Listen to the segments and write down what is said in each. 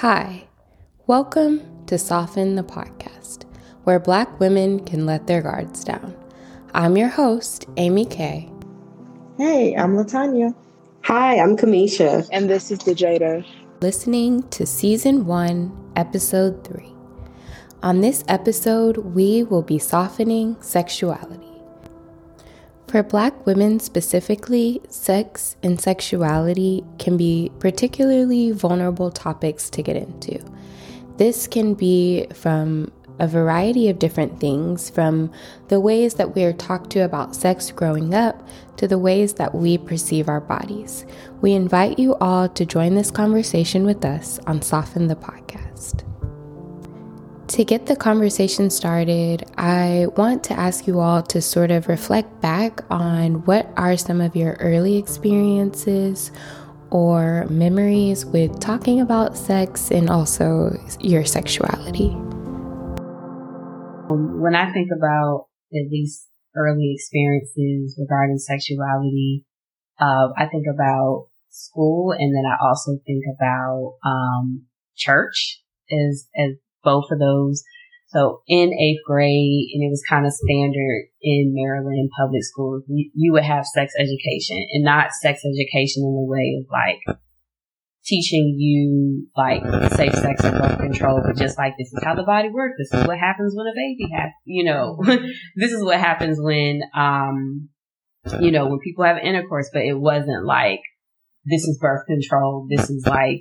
Hi, welcome to Soften the Podcast, where Black women can let their guards down. I'm your host, Ammie Kay. Hey, I'm Latania. Hi, I'm Camesha. And this is Dejada. Listening to Season 1, Episode 3. On this episode, we will be softening sexuality. For Black women specifically, sex and sexuality can be particularly vulnerable topics to get into. This can be from a variety of different things, from the ways that we are talked to about sex growing up to the ways that we perceive our bodies. We invite you all to join this conversation with us on Soften the Podcast. To get the conversation started, I want to ask you all to sort of reflect back on what are some of your early experiences or memories with talking about sex and also your sexuality. Um, when I think about at least early experiences regarding sexuality, uh, I think about school and then I also think about um, church as as both of those. So in eighth grade, and it was kind of standard in Maryland public schools, you, you would have sex education and not sex education in the way of like teaching you like safe sex and birth control, but just like this is how the body works. This is what happens when a baby has, you know, this is what happens when, um, you know, when people have intercourse, but it wasn't like this is birth control. This is like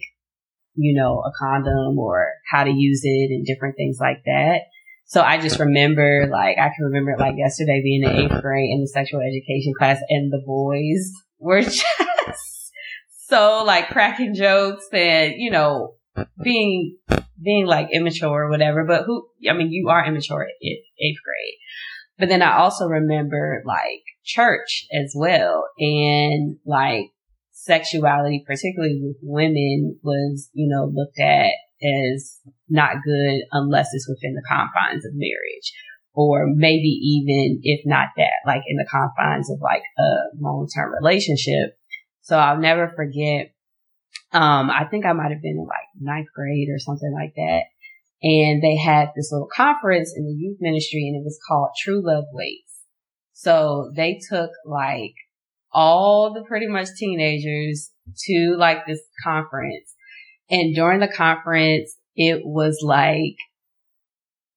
you know, a condom or how to use it and different things like that. So I just remember, like, I can remember like yesterday being in eighth grade in the sexual education class and the boys were just so like cracking jokes and, you know, being, being like immature or whatever. But who, I mean, you are immature at eighth grade. But then I also remember like church as well and like sexuality, particularly with women, was, you know, looked at as not good unless it's within the confines of marriage. Or maybe even, if not that, like in the confines of like a long-term relationship. So I'll never forget, um, I think I might have been in like ninth grade or something like that. And they had this little conference in the youth ministry and it was called True Love Waits. So they took like all the pretty much teenagers to like this conference. And during the conference, it was like,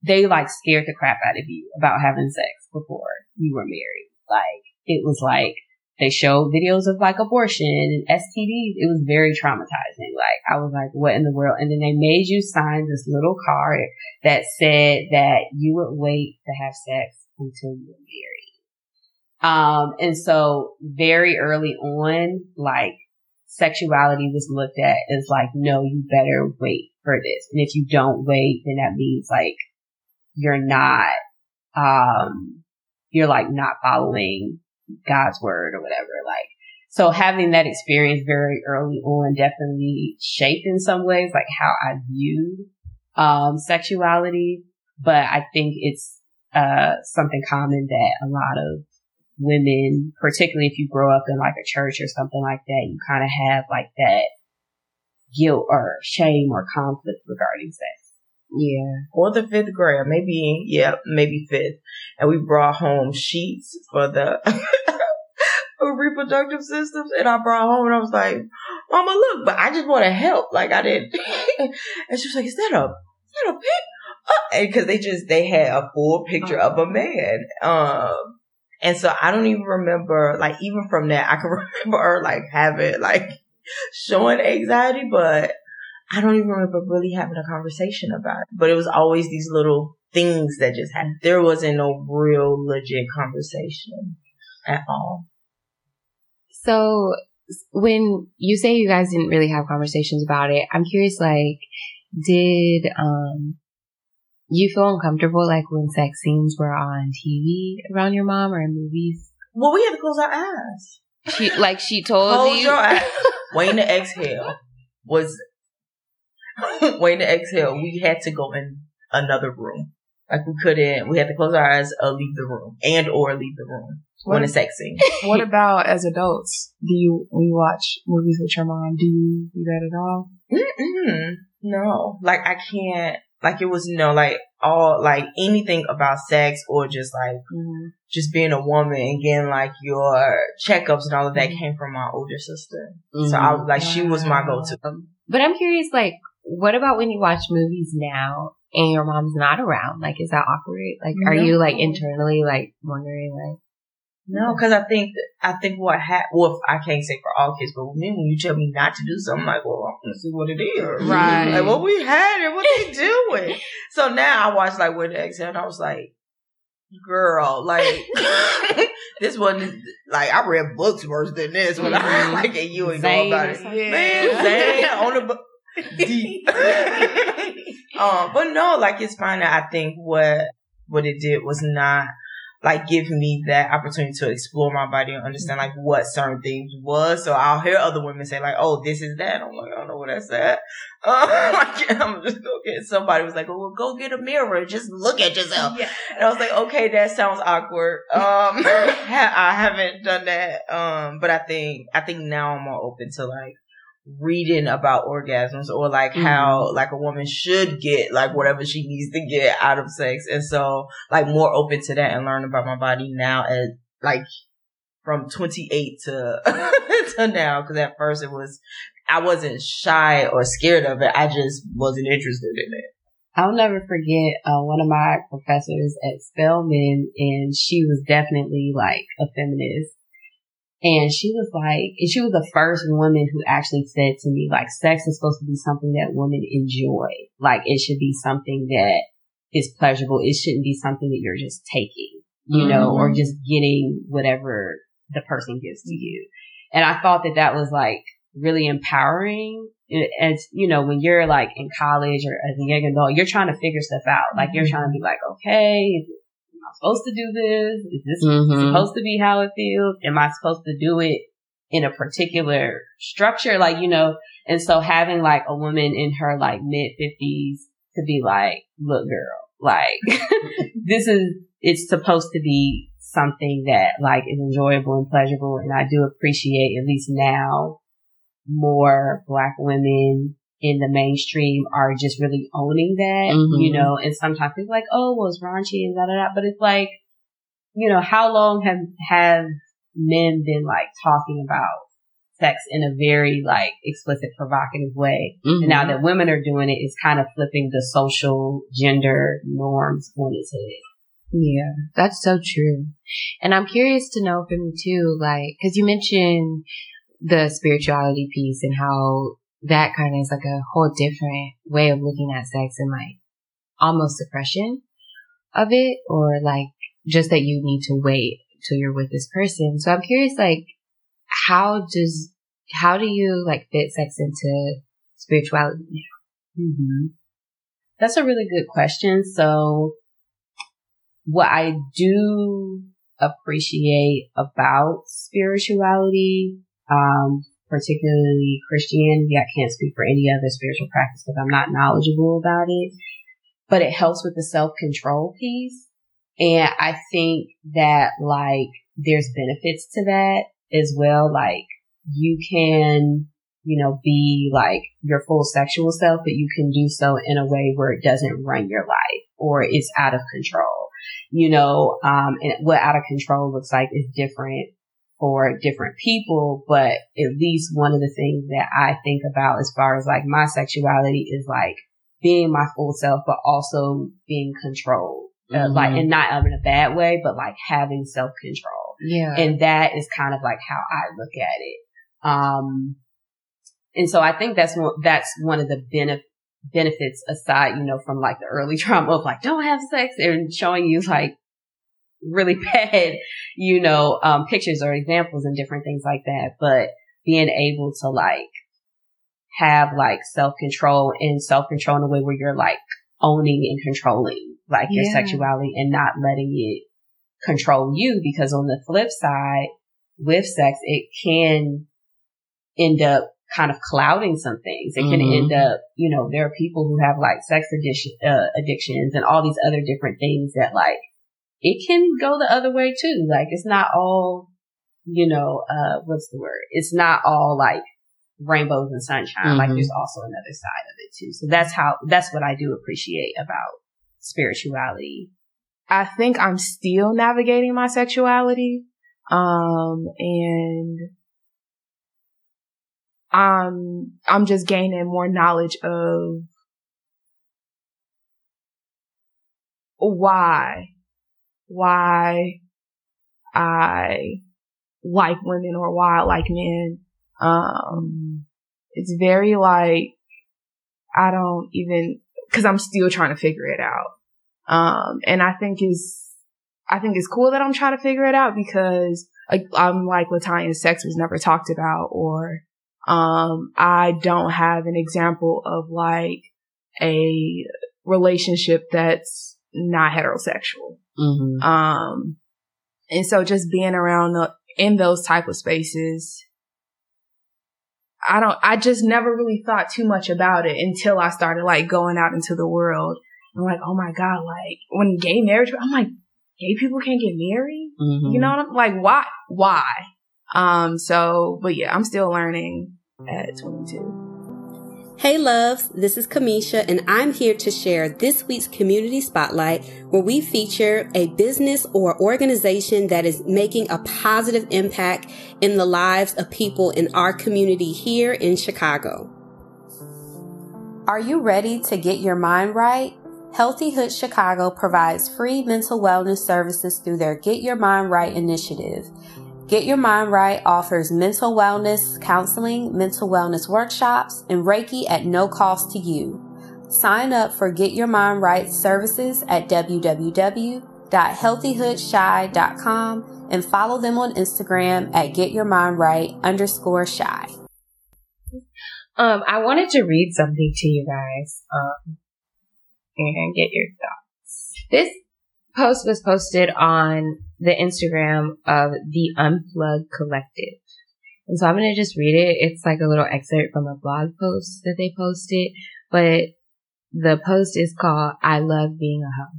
they like scared the crap out of you about having sex before you were married. Like, it was like, they showed videos of like abortion and STDs. It was very traumatizing. Like, I was like, what in the world? And then they made you sign this little card that said that you would wait to have sex until you were married. Um, and so very early on, like sexuality was looked at as like, no, you better wait for this. And if you don't wait, then that means like you're not, um, you're like not following God's word or whatever. Like, so having that experience very early on definitely shaped in some ways like how I viewed, um, sexuality. But I think it's, uh, something common that a lot of women, particularly if you grow up in like a church or something like that, you kind of have like that guilt or shame or conflict regarding sex. Yeah. Or the fifth grade, maybe, yeah, maybe fifth. And we brought home sheets for the for reproductive systems. And I brought home and I was like, Mama, look, but I just want to help. Like I didn't. and she was like, is that a, is that a pic? Uh, and cause they just, they had a full picture of a man. Um, and so I don't even remember, like, even from that, I can remember like, having, like, showing anxiety, but I don't even remember really having a conversation about it. But it was always these little things that just happened. There wasn't no real legit conversation at all. So when you say you guys didn't really have conversations about it, I'm curious, like, did, um, you feel uncomfortable like when sex scenes were on TV around your mom or in movies? Well, we had to close our eyes. She like she told close you. your eyes. Waiting to exhale was waiting to exhale. We had to go in another room. Like we couldn't. We had to close our eyes or leave the room, and or leave the room what, when a sex scene. What about as adults? Do you when you watch movies with your mom? Do you do that at all? Mm-mm. No, like I can't. Like it was you no, like all like anything about sex or just like Mm-hmm. just being a woman and getting like your checkups and all of Mm-hmm. that came from my older sister. So I was like, she was my go-to. But I'm curious, like, what about when you watch movies now and your mom's not around? Like, is that awkward? Like, are No. you like internally like wondering, like, No, because I think I think what ha- well, I can't say for all kids, but with me, when you tell me not to do something, I'm like, well, I'm gonna see what it is, Right. Like what we had and what they doing. so now I watch like with the exhale, and I was like, girl, like this wasn't like I read books worse than this when I Mhm. like, and you ain't Zane know about it, something. man. Zane on the book. Deep. um, but no, like it's fine. I think what what it did was not like give me that opportunity to explore my body and understand like what certain things was. So I'll hear other women say like, "Oh, this is that." I'm like, I don't know what that's at. Um, like, I'm just go get somebody was like, "Oh, well, go get a mirror, just look at yourself." Yeah. And I was like, "Okay, that sounds awkward." Um, I haven't done that. Um, but I think I think now I'm more open to like reading about orgasms or like how like a woman should get like whatever she needs to get out of sex. And so like more open to that and learn about my body now at like from 28 to to now because at first it was I wasn't shy or scared of it. I just wasn't interested in it. I'll never forget uh, one of my professors at Spelman, and she was definitely like a feminist. And she was like, and she was the first woman who actually said to me, like, sex is supposed to be something that women enjoy. Like, it should be something that is pleasurable. It shouldn't be something that you're just taking, you know, or mm-hmm. just getting whatever the person gives to you. And I thought that that was like really empowering as you know when you're like in college or as a young adult you're trying to figure stuff out like you're mm-hmm. trying to be like okay am i supposed to do this? Is this Mhm. supposed to be how it feels? Am i supposed to do it in a particular structure? Like you know and so having like a woman in her like mid 50s to be like look girl like this is it's supposed to be something that like is enjoyable and pleasurable and i do appreciate at least now more black women in the mainstream are just really owning that, Mhm. you know, and sometimes people are like, oh, well, it's raunchy and da da da, but it's like, you know, how long have, have men been like talking about sex in a very like explicit, provocative way? Mhm. And now that women are doing it, it's kind of flipping the social gender norms on its head. Yeah, that's so true. And I'm curious to know from you too, like, cause you mentioned the spirituality piece and how that kind of is like a whole different way of looking at sex and like almost suppression of it or like just that you need to wait till you're with this person. So I'm curious, like, how does, how do you like fit sex into spirituality? Mm-hmm. That's a really good question. So what I do appreciate about spirituality, um, particularly Christianity, I can't speak for any other spiritual practice because I'm not knowledgeable about it, but it helps with the self-control piece. And I think that like there's benefits to that as well. Like you can, you know, be like your full sexual self, but you can do so in a way where it doesn't run your life or it's out of control. You know, um, and what out of control looks like is different for different people, but at least one of the things that I think about as far as like my sexuality is like being my full self, but also being controlled. Uh, Mhm. like, and not in a bad way, but like having self control. Yeah. And that is kind of like how I look at it. Um, and so I think that's one, that's one of the benef- benefits aside, you know, from like the early trauma of like, don't have sex and showing you like really bad, you know, um, pictures or examples and different things like that. But being able to like have like self control and self control in a way where you're like owning and controlling like your Yeah. sexuality and not letting it control you because on the flip side with sex it can end up kind of clouding some things it can Mhm. end up you know there are people who have like sex addiction uh, addictions and all these other different things that like it can go the other way too like it's not all you know uh what's the word it's not all like rainbows and sunshine. Mm-hmm. Like there's also another side of it too. So that's how, that's what I do appreciate about spirituality. I think I'm still navigating my sexuality. Um, and um, I'm just gaining more knowledge of why, why I like women or why I like men. Um, it's very like, I don't even, cause I'm still trying to figure it out. Um, and I think is, I think it's cool that I'm trying to figure it out because I'm like Latania, sex was never talked about or, um, I don't have an example of like a relationship that's not heterosexual. Mm-hmm. Um, and so just being around the, in those type of spaces, I don't, I just never really thought too much about it until I started like going out into the world. I'm like, oh my God, like when gay marriage, I'm like, gay people can't get married? Mm-hmm. You know what I'm like? Why? Why? Um, so, but yeah, I'm still learning at 22. Hey loves, this is Camesha and I'm here to share this week's community spotlight where we feature a business or organization that is making a positive impact in the lives of people in our community here in Chicago. Are you ready to get your mind right? Healthy Hood Chicago provides free mental wellness services through their Get Your Mind Right initiative. Get Your Mind Right offers mental wellness counseling, mental wellness workshops, and Reiki at no cost to you. Sign up for Get Your Mind Right services at www.healthyhoodchi.com and follow them on Instagram at Get Your Mind Right underscore chi. Um, I wanted to read something to you guys, um, and get your thoughts. This post was posted on the Instagram of the Unplugged Collective. And so I'm going to just read it. It's like a little excerpt from a blog post that they posted, but the post is called I Love Being a Hoe.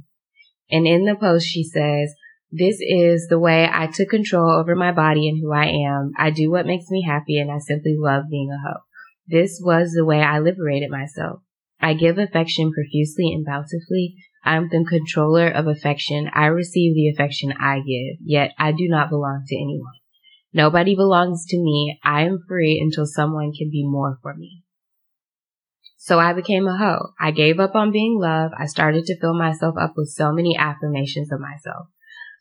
And in the post, she says, this is the way I took control over my body and who I am. I do what makes me happy and I simply love being a hoe. This was the way I liberated myself. I give affection profusely and bountifully. I am the controller of affection. I receive the affection I give, yet I do not belong to anyone. Nobody belongs to me. I am free until someone can be more for me. So I became a hoe. I gave up on being loved. I started to fill myself up with so many affirmations of myself.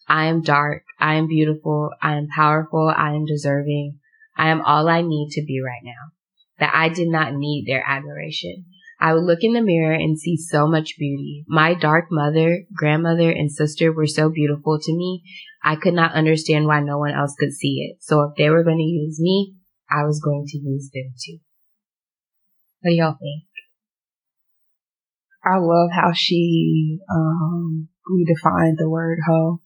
I am dark. I am beautiful. I am powerful. I am deserving. I am all I need to be right now. That I did not need their admiration. I would look in the mirror and see so much beauty. My dark mother, grandmother, and sister were so beautiful to me. I could not understand why no one else could see it. So if they were going to use me, I was going to use them too. What do y'all think? I love how she um, redefined the word hoe.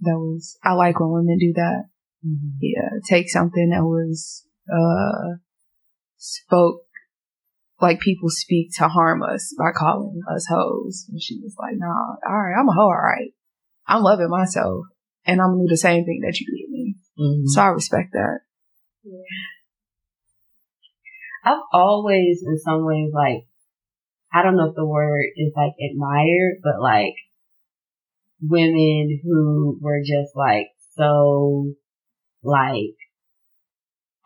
That was I like when women do that. Mm-hmm. Yeah, take something that was uh, spoke like people speak to harm us by calling us hoes. And she was like, nah, all right, I'm a hoe, all right. I'm loving myself and I'm gonna do the same thing that you did me. Mm-hmm. So I respect that. Yeah. I've always in some ways like, I don't know if the word is like admired, but like women who were just like so like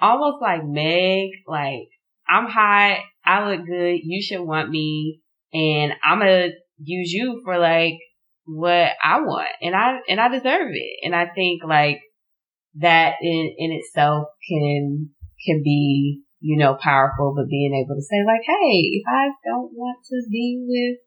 almost like Meg, like I'm hot I look good. You should want me and I'm going to use you for like what I want and I, and I deserve it. And I think like that in, in itself can, can be, you know, powerful, but being able to say like, Hey, if I don't want to be with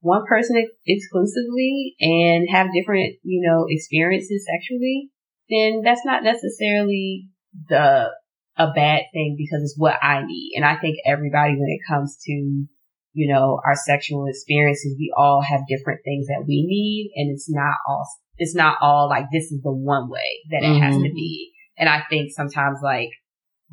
one person ex- exclusively and have different, you know, experiences sexually, then that's not necessarily the a bad thing because it's what I need. And I think everybody, when it comes to, you know, our sexual experiences, we all have different things that we need. And it's not all, it's not all like this is the one way that it mm-hmm. has to mm-hmm. be. And I think sometimes like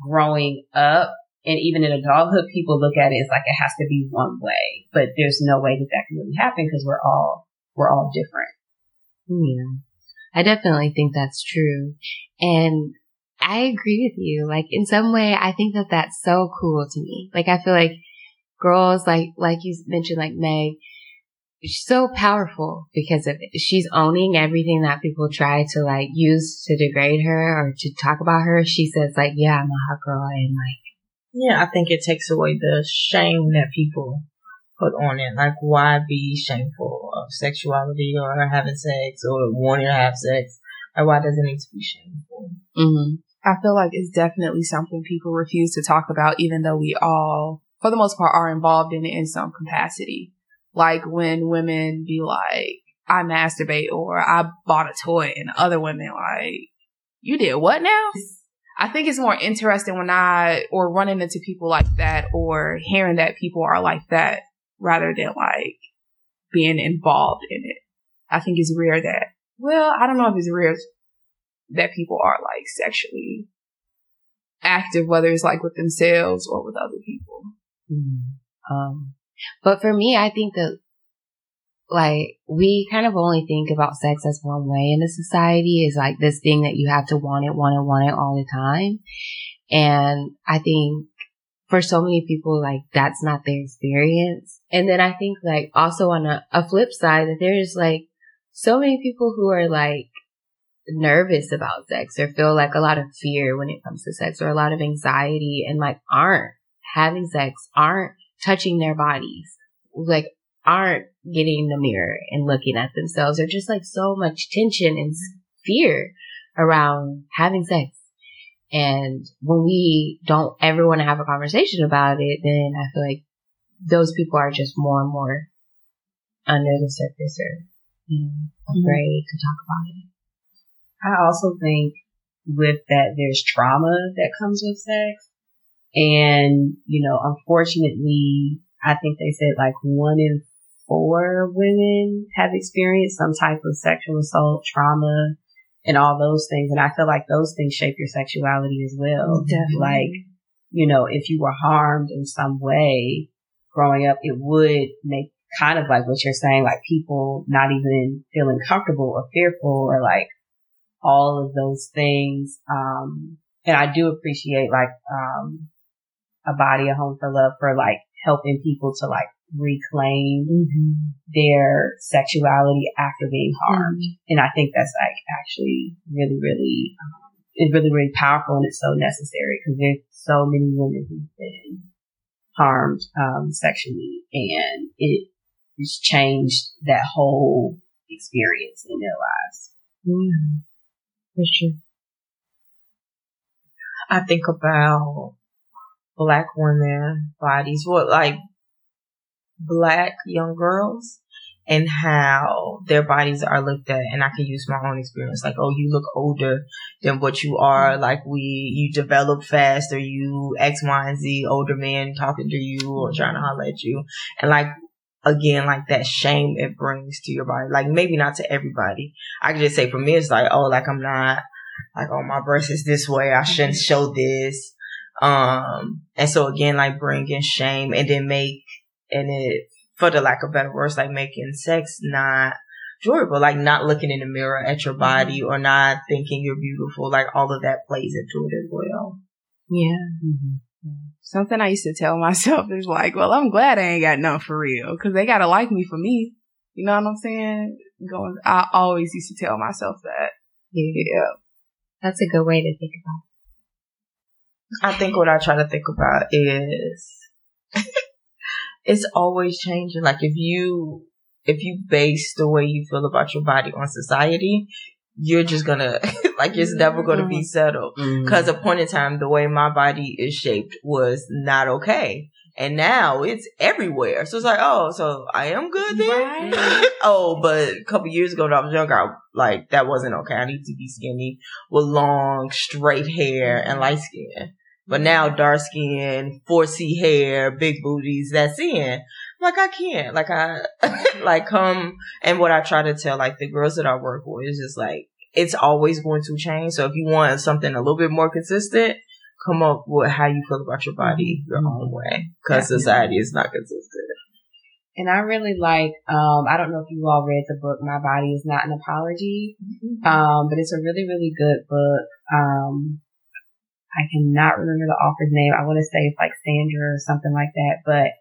growing up and even in adulthood, people look at it as like it has to be one way, but there's no way that that can really happen because we're all, we're all different. Yeah. I definitely think that's true. And I agree with you. Like in some way, I think that that's so cool to me. Like I feel like girls, like, like you mentioned, like Meg, she's so powerful because of it. She's owning everything that people try to like use to degrade her or to talk about her. She says like, yeah, I'm a hot girl and like, yeah, I think it takes away the shame that people put on it. Like, why be shameful of sexuality or having sex or wanting to have sex? Like, why does it need to be shameful? Mm-hmm. I feel like it's definitely something people refuse to talk about, even though we all, for the most part, are involved in it in some capacity. Like when women be like, I masturbate or I bought a toy and other women like, you did what now? I think it's more interesting when I, or running into people like that or hearing that people are like that rather than like being involved in it. I think it's rare that, well, I don't know if it's rare that people are like sexually active, whether it's like with themselves or with other people. Mm-hmm. Um, but for me, I think that like we kind of only think about sex as one way in the society is like this thing that you have to want it, want it, want it all the time. And I think for so many people, like that's not their experience. And then I think like also on a, a flip side that there's like so many people who are like nervous about sex or feel like a lot of fear when it comes to sex or a lot of anxiety and like aren't having sex, aren't touching their bodies, like aren't getting in the mirror and looking at themselves. There's just like so much tension and fear around having sex. And when we don't ever want to have a conversation about it, then I feel like those people are just more and more under the surface or, you know, mm-hmm. afraid mm-hmm. to talk about it. I also think with that there's trauma that comes with sex. And, you know, unfortunately, I think they said like one in four women have experienced some type of sexual assault, trauma, and all those things. And I feel like those things shape your sexuality as well. Definitely. Like, you know, if you were harmed in some way growing up, it would make kind of like what you're saying, like people not even feeling comfortable or fearful or like all of those things. Um, and I do appreciate like, um, a body, a home for love for like helping people to like reclaim mm-hmm. their sexuality after being harmed. Mm-hmm. And I think that's like actually really, really, um, it's really, really powerful and it's so necessary because there's so many women who've been harmed, um, sexually and it has changed that whole experience in their lives. Yeah, sure. I think about black women bodies, what like black young girls and how their bodies are looked at. And I can use my own experience. Like, oh, you look older than what you are. Like we, you develop fast or you X, Y, and Z older men talking to you or trying to holler at you. And like, again, like that shame it brings to your body. Like maybe not to everybody. I can just say for me, it's like, oh, like I'm not, like, oh, my breast is this way. I shouldn't show this. Um, and so again, like bringing shame and then make and it, for the lack of better words, like making sex not enjoyable, like not looking in the mirror at your body mm-hmm. or not thinking you're beautiful. Like all of that plays into it as well. Yeah. Mm-hmm. Something I used to tell myself is like, well, I'm glad I ain't got none for real because they gotta like me for me. You know what I'm saying? Going, I always used to tell myself that. Yeah. That's a good way to think about it. I think what I try to think about is it's always changing. Like if you if you base the way you feel about your body on society, you're just gonna like it's never gonna be mm-hmm. settled. Mm-hmm. Cause a point in time, the way my body is shaped was not okay. And now it's everywhere. So it's like, oh, so I am good then? Right. oh, but a couple years ago when I was younger, I, like that wasn't okay. I need to be skinny with long, straight hair and mm-hmm. light skin. But now dark skin, 4C hair, big booties, that's in. Like I can't. Like I like come and what I try to tell like the girls that I work with is just like it's always going to change. So if you want something a little bit more consistent, come up with how you feel about your body your own way. Cause society is not consistent. And I really like, um, I don't know if you all read the book, My Body is Not an Apology. Mm-hmm. Um, but it's a really, really good book. Um, I cannot remember the author's name. I want to say it's like Sandra or something like that, but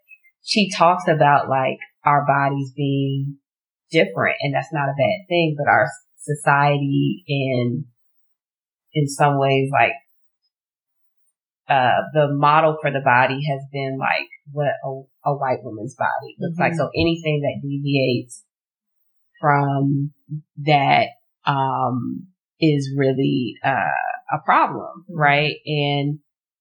she talks about like our bodies being different and that's not a bad thing, but our society in, in some ways like, uh, the model for the body has been like what a, a white woman's body looks mm-hmm. like. So anything that deviates from that, um, is really, uh, a problem, mm-hmm. right? And,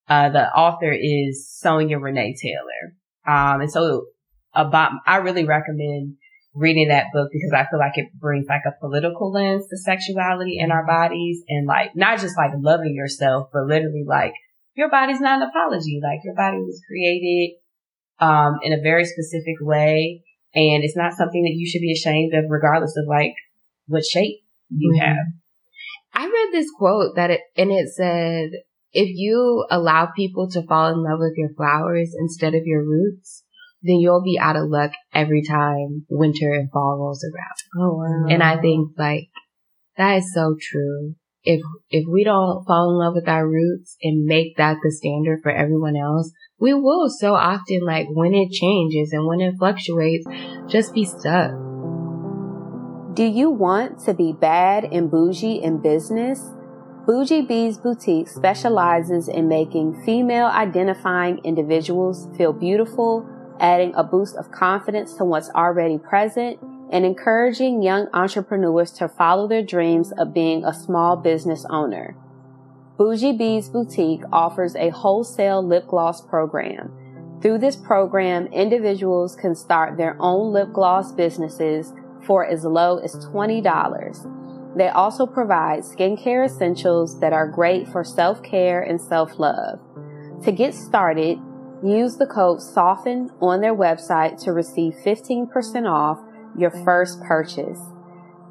uh, the author is Sonya Renee Taylor. Um, and so about, I really recommend reading that book because I feel like it brings like a political lens to sexuality in our bodies and like not just like loving yourself, but literally like your body's not an apology. Like your body was created, um, in a very specific way. And it's not something that you should be ashamed of regardless of like what shape you mm-hmm. have. I read this quote that it, and it said, if you allow people to fall in love with your flowers instead of your roots, then you'll be out of luck every time winter and fall rolls around. Oh wow. And I think like that is so true. If if we don't fall in love with our roots and make that the standard for everyone else, we will so often like when it changes and when it fluctuates, just be stuck. Do you want to be bad and bougie in business? Boujie B's Boutique specializes in making female identifying individuals feel beautiful, adding a boost of confidence to what's already present, and encouraging young entrepreneurs to follow their dreams of being a small business owner. Boujie B's Boutique offers a wholesale lip gloss program. Through this program, individuals can start their own lip gloss businesses for as low as $20. They also provide skincare essentials that are great for self-care and self-love. To get started, use the code SOFTEN on their website to receive 15% off your first purchase.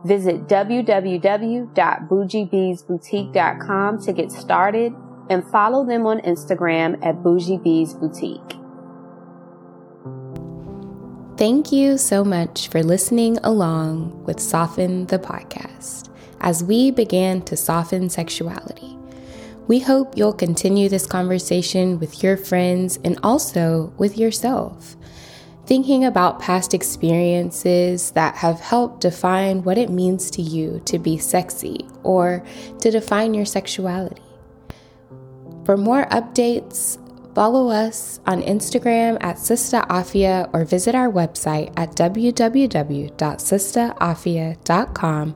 Visit www.boujiebsboutique.com to get started and follow them on Instagram at Boujie B's Boutique. Thank you so much for listening along with Soften the Podcast as we began to soften sexuality. We hope you'll continue this conversation with your friends and also with yourself, thinking about past experiences that have helped define what it means to you to be sexy or to define your sexuality. For more updates, Follow us on Instagram at Sista Afya or visit our website at www.sistaafya.com